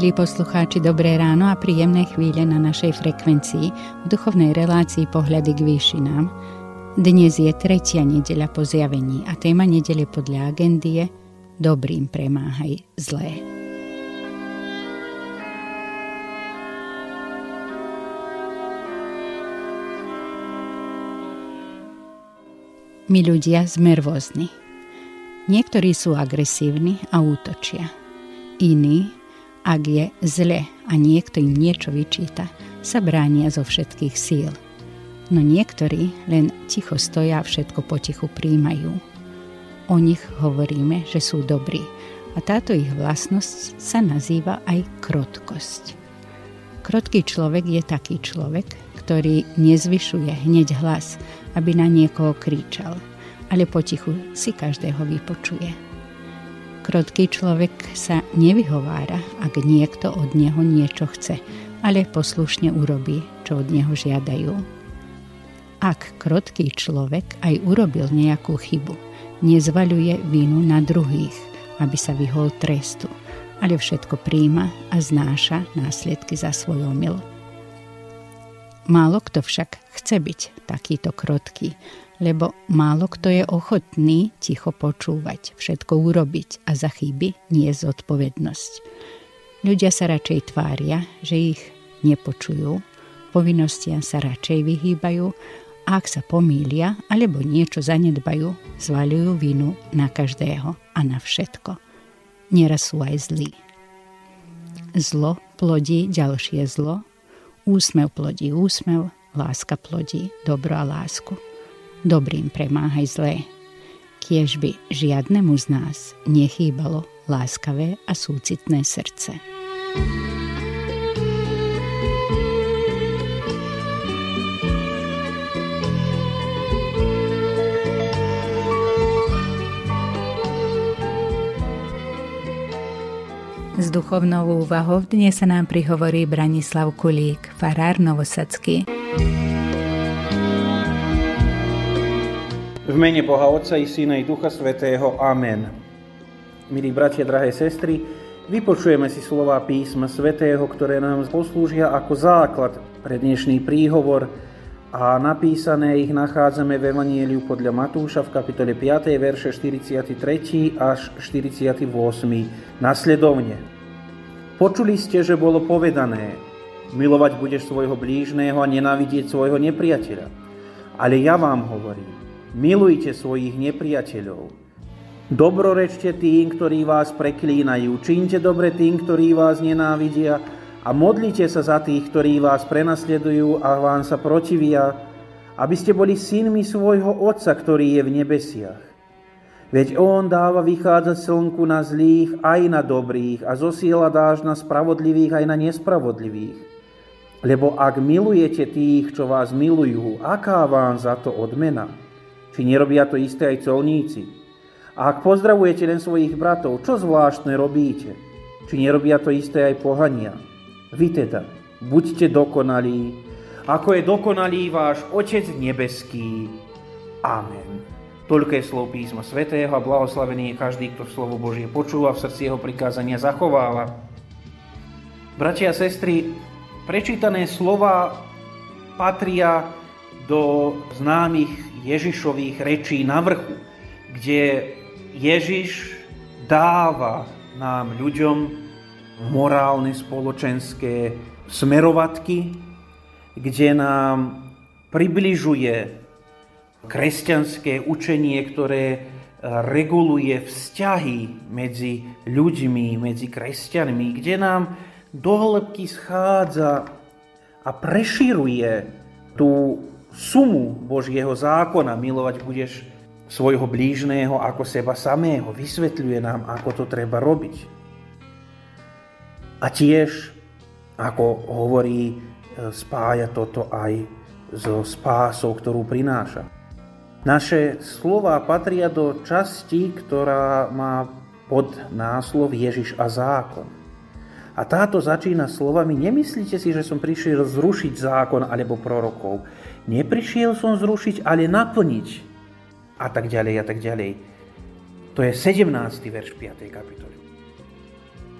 Milí poslucháči, dobré ráno a príjemné chvíle na našej frekvencii v duchovnej relácii Pohľady k výšinám. Dnes je tretia nedeľa po zjavení a téma nedele podľa agendy je Dobrým premáhaj zlé. My ľudia sme rôzni. Niektorí sú agresívni a útočia. Iní ak je zle a niekto im niečo vyčíta, sa bránia zo všetkých síl. No niektorí len ticho stoja a všetko potichu príjmajú. O nich hovoríme, že sú dobrí a táto ich vlastnosť sa nazýva aj krotkosť. Krotký človek je taký človek, ktorý nezvyšuje hneď hlas, aby na niekoho kričal, ale potichu si každého vypočuje. Krotký človek sa nevyhovára, ak niekto od neho niečo chce, ale poslušne urobí, čo od neho žiadajú. Ak krotký človek aj urobil nejakú chybu, nezvaľuje vinu na druhých, aby sa vyhol trestu, ale všetko príjma a znáša následky za svoj omyl. Málo kto však chce byť takýto krotký, lebo málo kto je ochotný ticho počúvať, všetko urobiť a za chyby nie zodpovednosť. Ľudia sa radšej tvária, že ich nepočujú, povinnostiam sa radšej vyhýbajú a ak sa pomýlia alebo niečo zanedbajú, zvaľujú vinu na každého a na všetko. Nieraz sú aj zlí. Zlo plodí ďalšie zlo, úsmev plodí úsmev, láska plodí dobro a lásku dobrým premáhaj zlé. Kiež by žiadnemu z nás nechýbalo láskavé a súcitné srdce. S duchovnou úvahou dnes sa nám prihovorí Branislav Kulík, farár Novosadský. V mene Boha Otca i Syna i Ducha Svetého. Amen. Milí bratia, drahé sestry, vypočujeme si slova písma Svetého, ktoré nám poslúžia ako základ pre dnešný príhovor a napísané ich nachádzame v Evanieliu podľa Matúša v kapitole 5. verše 43. až 48. Nasledovne. Počuli ste, že bolo povedané, milovať budeš svojho blížného a nenávidieť svojho nepriateľa. Ale ja vám hovorím, Milujte svojich nepriateľov. Dobrorečte tým, ktorí vás preklínajú. Čiňte dobre tým, ktorí vás nenávidia a modlite sa za tých, ktorí vás prenasledujú a vám sa protivia, aby ste boli synmi svojho Otca, ktorý je v nebesiach. Veď On dáva vychádzať slnku na zlých aj na dobrých a zosiela dáž na spravodlivých aj na nespravodlivých. Lebo ak milujete tých, čo vás milujú, aká vám za to odmena? Či nerobia to isté aj colníci? A ak pozdravujete len svojich bratov, čo zvláštne robíte? Či nerobia to isté aj pohania? Vy teda, buďte dokonalí, ako je dokonalý váš Otec nebeský. Amen. Toľko je slov písma svätého a blahoslavený je každý, kto slovo Božie počúva, v srdci jeho prikázania zachováva. Bratia a sestry, prečítané slova patria do známych Ježišových rečí na vrchu, kde Ježiš dáva nám ľuďom morálne, spoločenské smerovatky, kde nám približuje kresťanské učenie, ktoré reguluje vzťahy medzi ľuďmi, medzi kresťanmi, kde nám dohĺbky schádza a preširuje tú sumu Božieho zákona, milovať budeš svojho blížného ako seba samého. Vysvetľuje nám, ako to treba robiť. A tiež, ako hovorí, e, spája toto aj so spásou, ktorú prináša. Naše slova patria do časti, ktorá má pod náslov Ježiš a zákon. A táto začína slovami, nemyslíte si, že som prišiel zrušiť zákon alebo prorokov. Neprišiel som zrušiť, ale naplniť. A tak ďalej, a tak ďalej. To je 17. verš 5. kapitoly.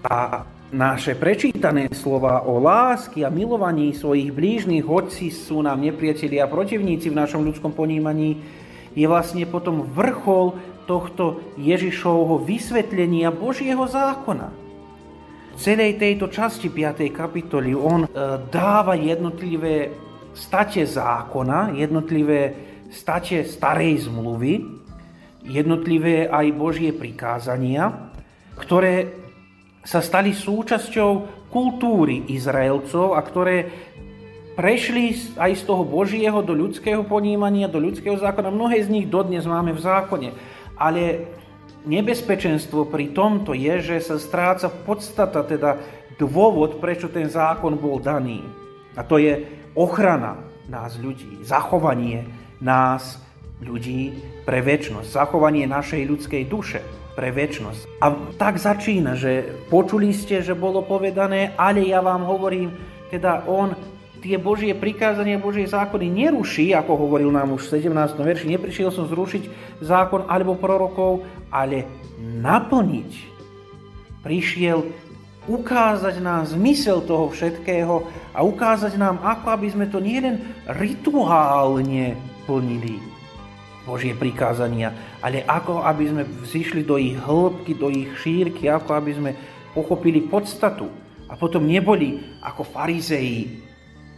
A naše prečítané slova o lásky a milovaní svojich blížnych, hoci sú nám nepriatelia a protivníci v našom ľudskom ponímaní, je vlastne potom vrchol tohto Ježišovho vysvetlenia Božieho zákona. V celej tejto časti 5. kapitoly on e, dáva jednotlivé state zákona, jednotlivé state starej zmluvy, jednotlivé aj Božie prikázania, ktoré sa stali súčasťou kultúry Izraelcov a ktoré prešli aj z toho Božieho do ľudského ponímania, do ľudského zákona. Mnohé z nich dodnes máme v zákone. Ale nebezpečenstvo pri tomto je, že sa stráca podstata, teda dôvod, prečo ten zákon bol daný. A to je ochrana nás ľudí, zachovanie nás ľudí pre väčnosť, zachovanie našej ľudskej duše pre väčnosť. A tak začína, že počuli ste, že bolo povedané, ale ja vám hovorím, teda on tie Božie prikázania, Božie zákony neruší, ako hovoril nám už v 17. verši, neprišiel som zrušiť zákon alebo prorokov, ale naplniť. Prišiel ukázať nám zmysel toho všetkého a ukázať nám, ako aby sme to nielen rituálne plnili, Božie prikázania, ale ako aby sme zišli do ich hĺbky, do ich šírky, ako aby sme pochopili podstatu a potom neboli ako farizeji,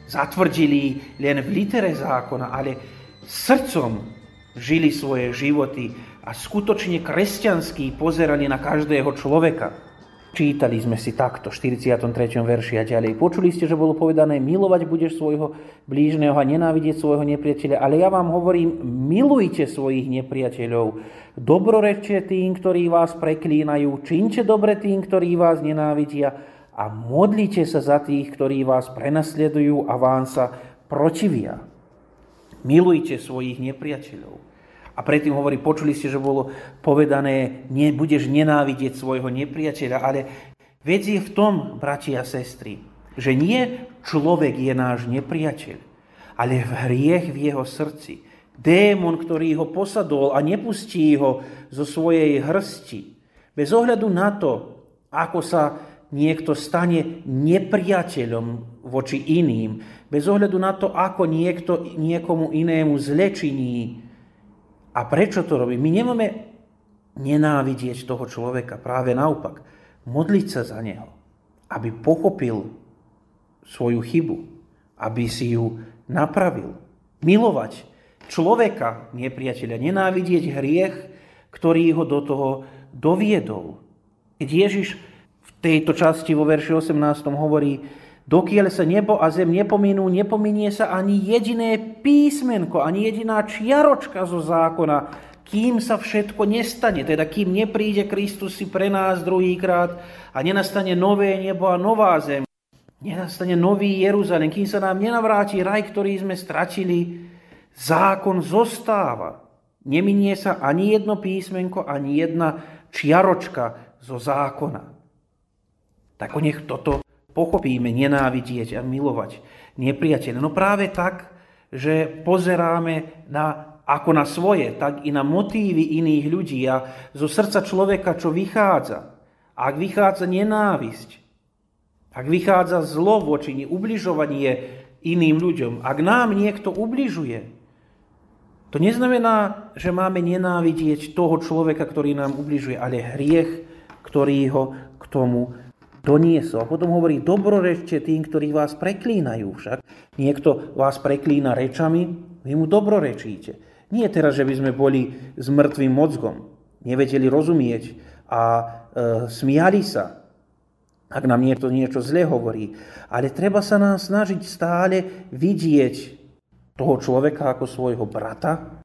zatvrdili len v litere zákona, ale srdcom žili svoje životy a skutočne kresťanský pozerali na každého človeka. Čítali sme si takto, v 43. verši a ďalej. Počuli ste, že bolo povedané, milovať budeš svojho blížneho a nenávidieť svojho nepriateľa. Ale ja vám hovorím, milujte svojich nepriateľov. Dobrorečte tým, ktorí vás preklínajú. Čínte dobre tým, ktorí vás nenávidia. A modlite sa za tých, ktorí vás prenasledujú a vám sa protivia. Milujte svojich nepriateľov. A predtým hovorí, počuli ste, že bolo povedané, nebudeš nenávidieť svojho nepriateľa, ale vec je v tom, bratia a sestry, že nie človek je náš nepriateľ, ale v hriech v jeho srdci. Démon, ktorý ho posadol a nepustí ho zo svojej hrsti. Bez ohľadu na to, ako sa niekto stane nepriateľom voči iným, bez ohľadu na to, ako niekto niekomu inému zlečiní, a prečo to robí? My nemáme nenávidieť toho človeka, práve naopak. Modliť sa za neho, aby pochopil svoju chybu, aby si ju napravil. Milovať človeka, nepriateľa, nenávidieť hriech, ktorý ho do toho doviedol. Keď Ježiš v tejto časti vo verši 18 hovorí, dokiaľ sa nebo a zem nepominú, nepominie sa ani jediné písmenko, ani jediná čiaročka zo zákona, kým sa všetko nestane, teda kým nepríde Kristus si pre nás druhýkrát a nenastane nové nebo a nová zem, nenastane nový Jeruzalém, kým sa nám nenavráti raj, ktorý sme stratili, zákon zostáva. Neminie sa ani jedno písmenko, ani jedna čiaročka zo zákona. Tak nech toto pochopíme nenávidieť a milovať nepriateľa. No práve tak, že pozeráme na, ako na svoje, tak i na motívy iných ľudí a zo srdca človeka, čo vychádza. Ak vychádza nenávisť, ak vychádza zlo voči ubližovanie iným ľuďom, ak nám niekto ubližuje, to neznamená, že máme nenávidieť toho človeka, ktorý nám ubližuje, ale hriech, ktorý ho k tomu doniesol. Potom hovorí, dobrorečte tým, ktorí vás preklínajú však. Niekto vás preklína rečami, vy mu dobrorečíte. Nie teraz, že by sme boli s mŕtvým mozgom, nevedeli rozumieť a e, smiali sa, ak nám niekto niečo zle hovorí. Ale treba sa nám snažiť stále vidieť toho človeka ako svojho brata,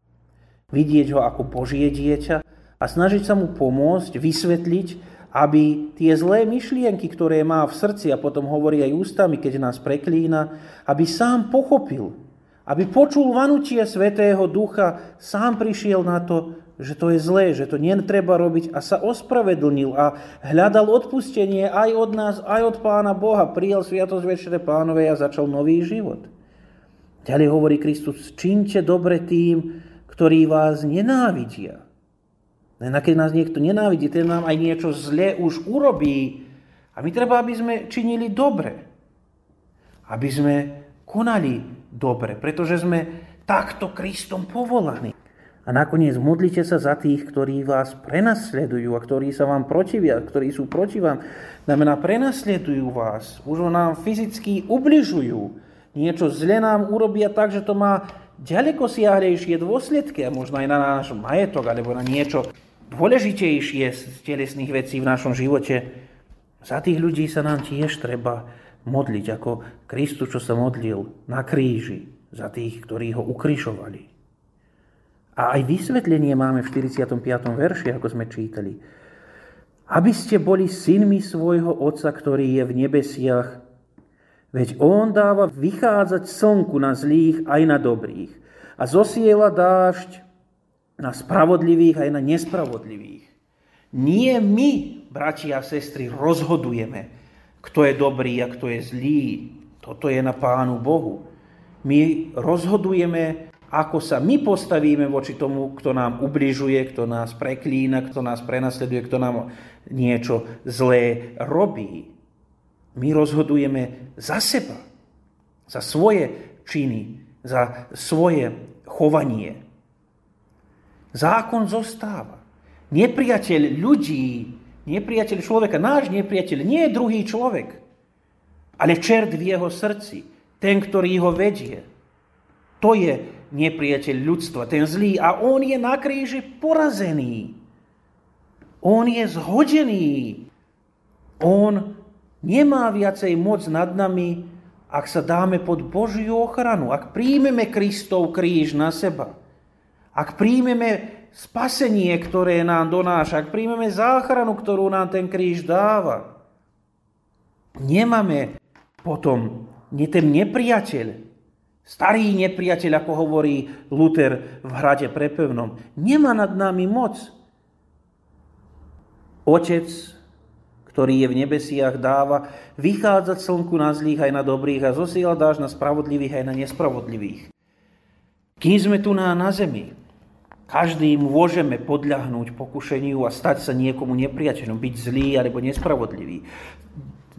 vidieť ho ako Božie dieťa a snažiť sa mu pomôcť, vysvetliť, aby tie zlé myšlienky, ktoré má v srdci a potom hovorí aj ústami, keď nás preklína, aby sám pochopil aby počul vanutie Svetého Ducha, sám prišiel na to, že to je zlé, že to netreba robiť a sa ospravedlnil a hľadal odpustenie aj od nás, aj od Pána Boha. Prijal Sviatosť Večere Pánovej a začal nový život. Ďalej hovorí Kristus, čínte dobre tým, ktorí vás nenávidia. Len keď nás niekto nenávidí, ten nám aj niečo zlé už urobí. A my treba, aby sme činili dobre. Aby sme konali dobre, pretože sme takto Kristom povolaní. A nakoniec modlite sa za tých, ktorí vás prenasledujú a ktorí sa vám protivia, ktorí sú proti vám. Znamená, prenasledujú vás, už nám fyzicky ubližujú. Niečo zle nám urobia tak, že to má ďaleko siahlejšie dôsledky a možno aj na náš majetok alebo na niečo dôležitejšie z telesných vecí v našom živote. Za tých ľudí sa nám tiež treba modliť, ako Kristus, čo sa modlil na kríži za tých, ktorí ho ukrižovali. A aj vysvetlenie máme v 45. verši, ako sme čítali. Aby ste boli synmi svojho Otca, ktorý je v nebesiach, veď On dáva vychádzať slnku na zlých aj na dobrých a zosiela dážď na spravodlivých aj na nespravodlivých. Nie my, bratia a sestry, rozhodujeme, kto je dobrý a kto je zlý. Toto je na Pánu Bohu. My rozhodujeme ako sa my postavíme voči tomu, kto nám ubližuje, kto nás preklína, kto nás prenasleduje, kto nám niečo zlé robí. My rozhodujeme za seba, za svoje činy, za svoje chovanie. Zákon zostáva. Nepriateľ ľudí, nepriateľ človeka, náš nepriateľ nie je druhý človek, ale čert v jeho srdci, ten, ktorý ho vedie. To je nepriateľ ľudstva, ten zlý. A on je na kríži porazený. On je zhodený. On nemá viacej moc nad nami, ak sa dáme pod Božiu ochranu, ak príjmeme Kristov kríž na seba, ak príjmeme spasenie, ktoré nám donáša, ak príjmeme záchranu, ktorú nám ten kríž dáva, nemáme potom ten nepriateľ, Starý nepriateľ, ako hovorí Luther v hrade prepevnom, nemá nad nami moc. Otec, ktorý je v nebesiach, dáva vychádzať slnku na zlých aj na dobrých a zosiela dáš na spravodlivých aj na nespravodlivých. Kým sme tu na, na zemi, každý môžeme podľahnúť pokušeniu a stať sa niekomu nepriateľom, byť zlý alebo nespravodlivý.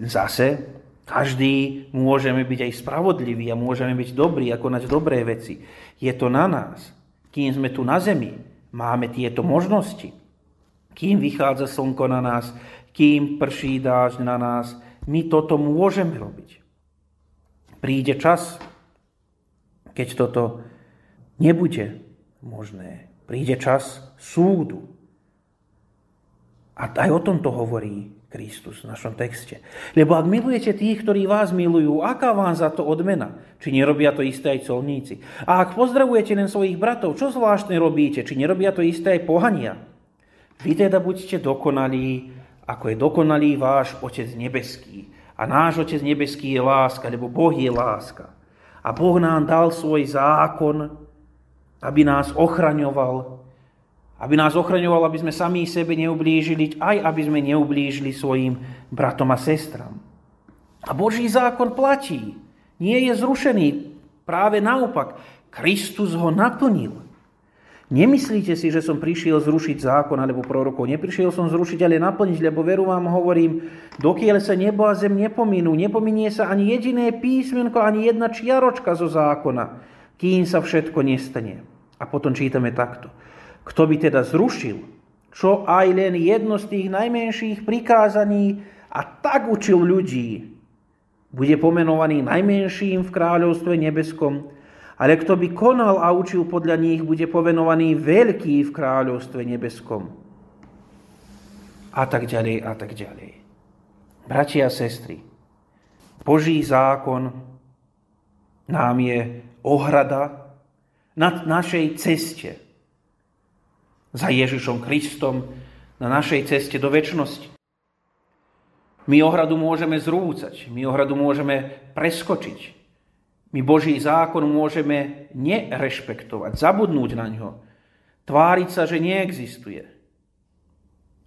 Zase každý môžeme byť aj spravodliví a môžeme byť dobrí a konať dobré veci. Je to na nás. Kým sme tu na zemi, máme tieto možnosti. Kým vychádza slnko na nás, kým prší dážď na nás, my toto môžeme robiť. Príde čas, keď toto nebude možné. Príde čas súdu. A aj o tomto hovorí Kristus v našom texte. Lebo ak milujete tých, ktorí vás milujú, aká vám za to odmena? Či nerobia to isté aj colníci? A ak pozdravujete len svojich bratov, čo zvláštne robíte? Či nerobia to isté aj pohania? Vy teda buďte dokonalí, ako je dokonalý váš Otec nebeský. A náš Otec nebeský je láska, lebo Boh je láska. A Boh nám dal svoj zákon, aby nás ochraňoval, aby nás ochraňoval, aby sme sami sebe neublížili, aj aby sme neublížili svojim bratom a sestram. A Boží zákon platí. Nie je zrušený. Práve naopak. Kristus ho naplnil. Nemyslíte si, že som prišiel zrušiť zákon alebo prorokov. Neprišiel som zrušiť, ale naplniť, lebo veru vám hovorím, dokiaľ sa nebo a zem nepominú, nepominie sa ani jediné písmenko, ani jedna čiaročka zo zákona, kým sa všetko nestane. A potom čítame takto. Kto by teda zrušil, čo aj len jedno z tých najmenších prikázaní a tak učil ľudí, bude pomenovaný najmenším v kráľovstve nebeskom, ale kto by konal a učil podľa nich, bude povenovaný veľký v kráľovstve nebeskom. A tak ďalej, a tak ďalej. Bratia a sestry, Boží zákon nám je ohrada na našej ceste za Ježišom Kristom na našej ceste do väčšnosti. My ohradu môžeme zrúcať, my ohradu môžeme preskočiť. My Boží zákon môžeme nerešpektovať, zabudnúť na ňo, tváriť sa, že neexistuje.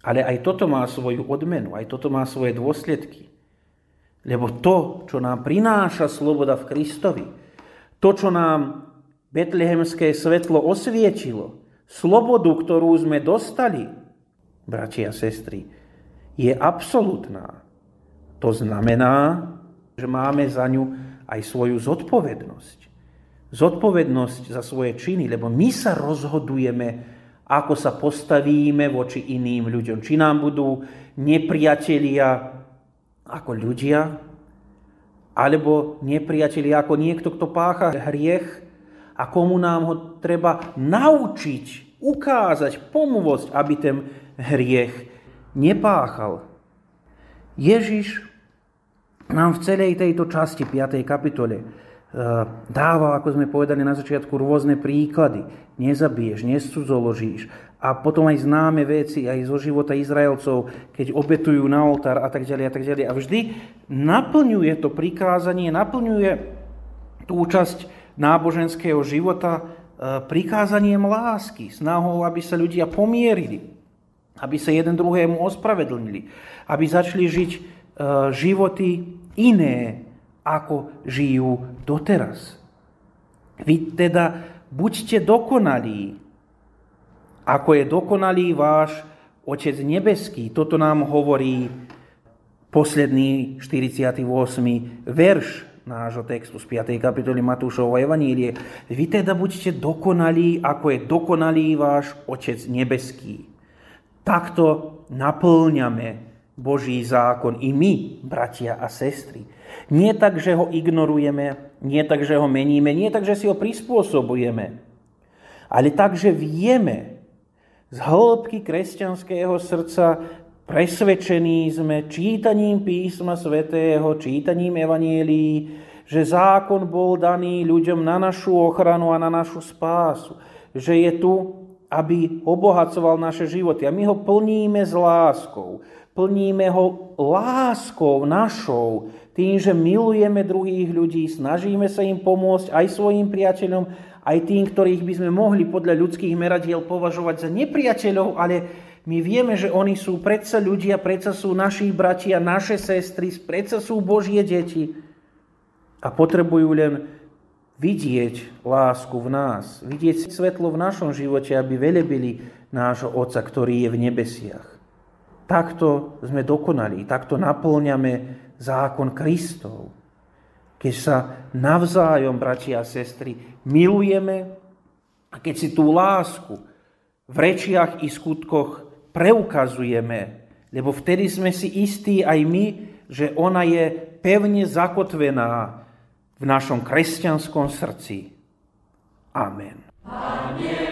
Ale aj toto má svoju odmenu, aj toto má svoje dôsledky. Lebo to, čo nám prináša sloboda v Kristovi, to, čo nám betlehemské svetlo osvietilo, slobodu, ktorú sme dostali, bratia a sestry, je absolútna. To znamená, že máme za ňu aj svoju zodpovednosť. Zodpovednosť za svoje činy, lebo my sa rozhodujeme, ako sa postavíme voči iným ľuďom. Či nám budú nepriatelia ako ľudia, alebo nepriatelia ako niekto, kto pácha hriech a komu nám ho treba naučiť, ukázať, pomôcť, aby ten hriech nepáchal. Ježiš nám v celej tejto časti 5. kapitole eh, dáva, ako sme povedali na začiatku, rôzne príklady. Nezabiješ, nescudzoložíš. A potom aj známe veci aj zo života Izraelcov, keď obetujú na oltár a tak ďalej a tak ďalej. A vždy naplňuje to prikázanie, naplňuje tú časť náboženského života eh, prikázaním lásky, snahou, aby sa ľudia pomierili, aby sa jeden druhému ospravedlnili, aby začali žiť eh, životy iné, ako žijú doteraz. Vy teda buďte dokonalí, ako je dokonalý váš Otec nebeský. Toto nám hovorí posledný 48. verš nášho textu z 5. kapitoly Matúšovho Evanílie. Vy teda buďte dokonalí, ako je dokonalý váš Otec nebeský. Takto naplňame Boží zákon i my, bratia a sestry. Nie tak, že ho ignorujeme, nie tak, že ho meníme, nie tak, že si ho prispôsobujeme, ale tak, že vieme z hĺbky kresťanského srdca presvedčení sme čítaním písma svätého, čítaním evanielí, že zákon bol daný ľuďom na našu ochranu a na našu spásu. Že je tu, aby obohacoval naše životy. A my ho plníme s láskou. Plníme ho láskou našou, tým, že milujeme druhých ľudí, snažíme sa im pomôcť aj svojim priateľom, aj tým, ktorých by sme mohli podľa ľudských meradiel považovať za nepriateľov, ale my vieme, že oni sú predsa ľudia, predsa sú naši bratia, naše sestry, predsa sú Božie deti a potrebujú len vidieť lásku v nás, vidieť svetlo v našom živote, aby velebili nášho Otca, ktorý je v nebesiach. Takto sme dokonali, takto naplňame zákon Kristov. Keď sa navzájom, bratia a sestry, milujeme a keď si tú lásku v rečiach i skutkoch preukazujeme, lebo vtedy sme si istí aj my, že ona je pevne zakotvená v našom kresťanskom srdci. Amen. Amen.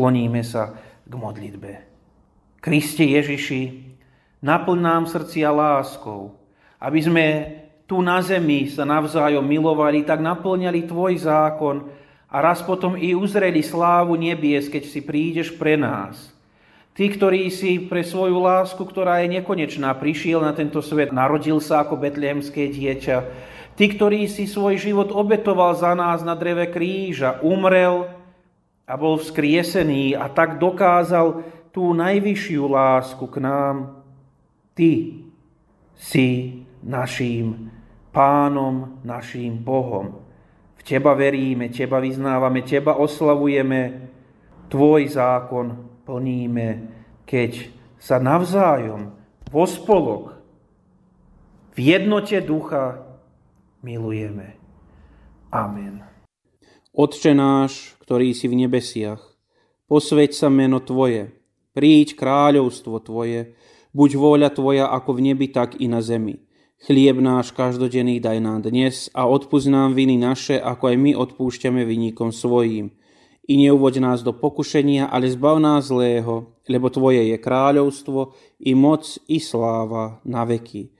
Skloníme sa k modlitbe. Kriste Ježiši, naplň nám srdcia láskou, aby sme tu na zemi sa navzájom milovali, tak naplňali Tvoj zákon a raz potom i uzreli slávu nebies, keď si prídeš pre nás. Ty, ktorý si pre svoju lásku, ktorá je nekonečná, prišiel na tento svet, narodil sa ako betlehemské dieťa. Ty, ktorý si svoj život obetoval za nás na dreve kríža, umrel a bol vzkriesený a tak dokázal tú najvyššiu lásku k nám. Ty si naším pánom, naším Bohom. V Teba veríme, Teba vyznávame, Teba oslavujeme, Tvoj zákon plníme, keď sa navzájom vo spolok v jednote ducha milujeme. Amen. Otče náš, ktorý si v nebesiach, posveď sa meno Tvoje, príď kráľovstvo Tvoje, buď vôľa Tvoja ako v nebi, tak i na zemi. Chlieb náš každodenný daj nám dnes a odpúsť nám viny naše, ako aj my odpúšťame vinníkom svojím i neuvoď nás do pokušenia, ale zbav nás zlého, lebo Tvoje je kráľovstvo, i moc, i sláva na veky.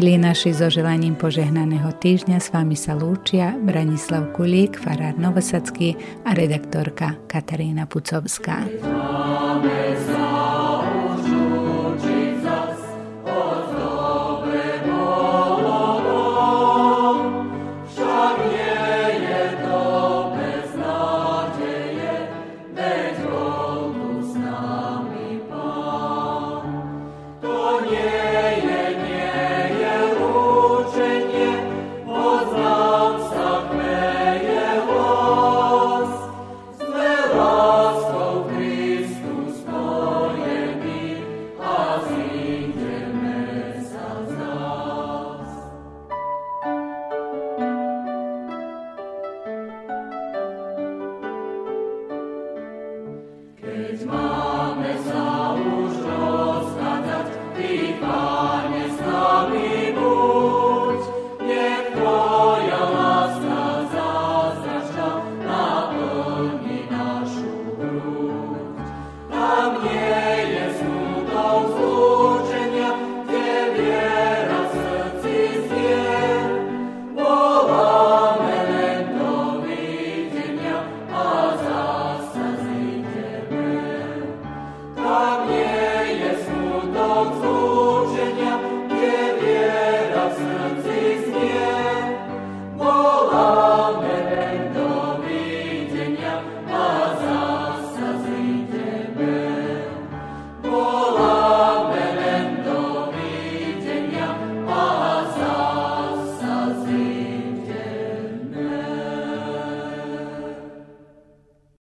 Milí naši, so želaním požehnaného týždňa s vami sa lúčia Branislav Kulík, farár Novosadský a redaktorka Katarína Pucovská. Amen.